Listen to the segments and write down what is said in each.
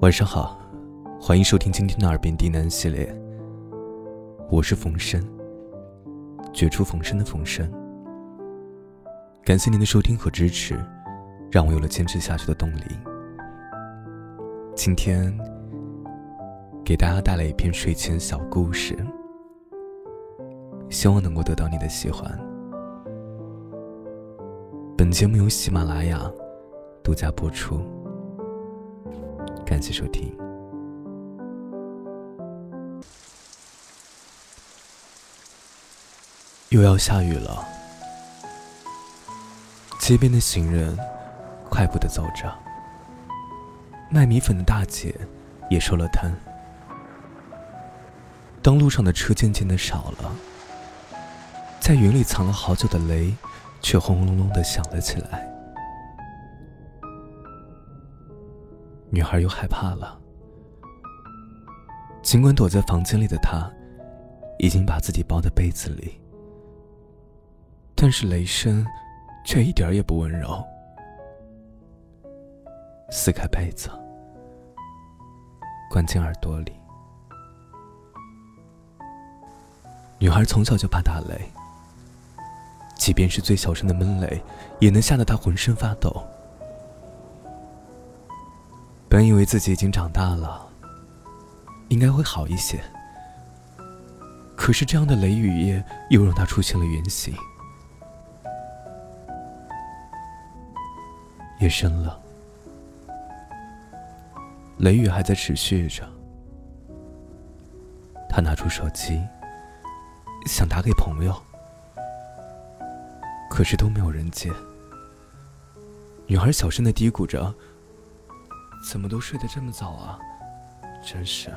晚上好，欢迎收听今天的耳边低喃系列。我是冯生，绝处逢生的冯生。感谢您的收听和支持，让我有了坚持下去的动力。今天给大家带来一篇睡前小故事，希望能够得到你的喜欢。本节目由喜马拉雅独家播出，感谢收听。又要下雨了，街边的行人快步的走着，卖米粉的大姐也收了摊。当路上的车渐渐的少了，在云里藏了好久的雷。却轰隆隆的响了起来。女孩又害怕了。尽管躲在房间里的她，已经把自己包在被子里，但是雷声却一点也不温柔。撕开被子，关进耳朵里。女孩从小就怕打雷。即便是最小声的闷雷，也能吓得她浑身发抖。本以为自己已经长大了，应该会好一些。可是这样的雷雨夜又让他出现了原形。夜深了，雷雨还在持续着。他拿出手机，想打给朋友。可是都没有人接。女孩小声的嘀咕着：“怎么都睡得这么早啊？真是。”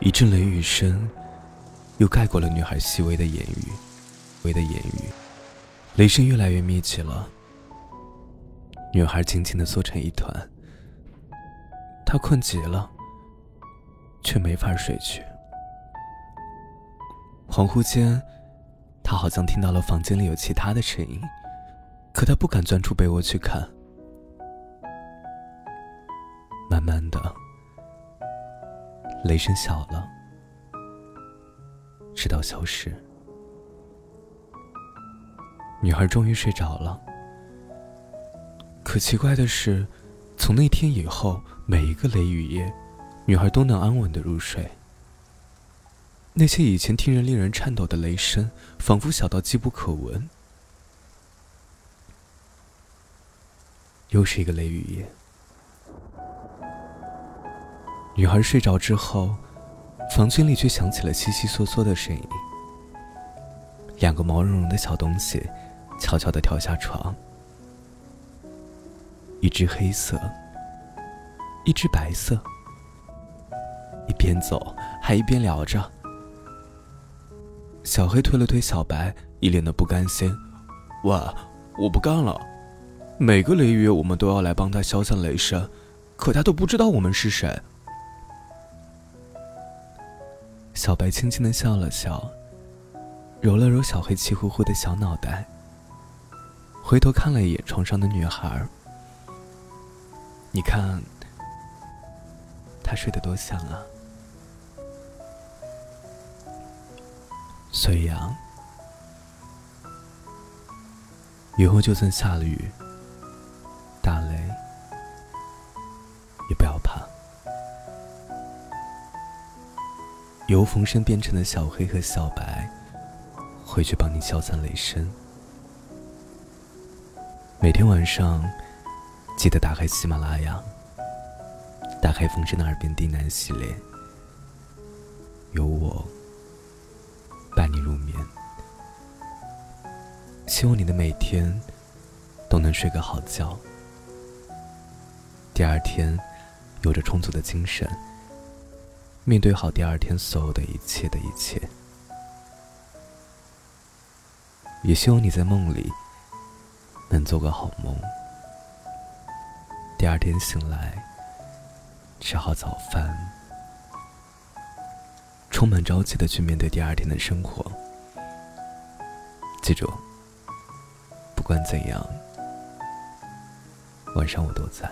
一阵雷雨声，又盖过了女孩细微的言语，微的言语。雷声越来越密集了。女孩紧紧的缩成一团。她困极了，却没法睡去。恍惚间。他好像听到了房间里有其他的声音，可他不敢钻出被窝去看。慢慢的，雷声小了，直到消失。女孩终于睡着了。可奇怪的是，从那天以后，每一个雷雨夜，女孩都能安稳的入睡。那些以前听人令人颤抖的雷声，仿佛小到机不可闻。又是一个雷雨夜，女孩睡着之后，房间里却响起了悉悉嗦嗦的声音。两个毛茸茸的小东西悄悄的跳下床，一只黑色，一只白色，一边走还一边聊着。小黑推了推小白，一脸的不甘心：“喂，我不干了！每个雷雨我们都要来帮他消散雷声，可他都不知道我们是谁。”小白轻轻的笑了笑，揉了揉小黑气呼呼的小脑袋，回头看了一眼床上的女孩你看，她睡得多香啊！”隋阳，以后就算下了雨、由冯生变成的小黑和小白，会去帮你消散雷声。每天晚上，记得打开喜马拉雅，打开冯生的耳边低喃系列，有我。伴你入眠，希望你的每天都能睡个好觉，第二天有着充足的精神，面对好第二天所有的一切的一切。也希望你在梦里能做个好梦，第二天醒来吃好早饭。充满朝气的去面对第二天的生活。记住，不管怎样，晚上我都在。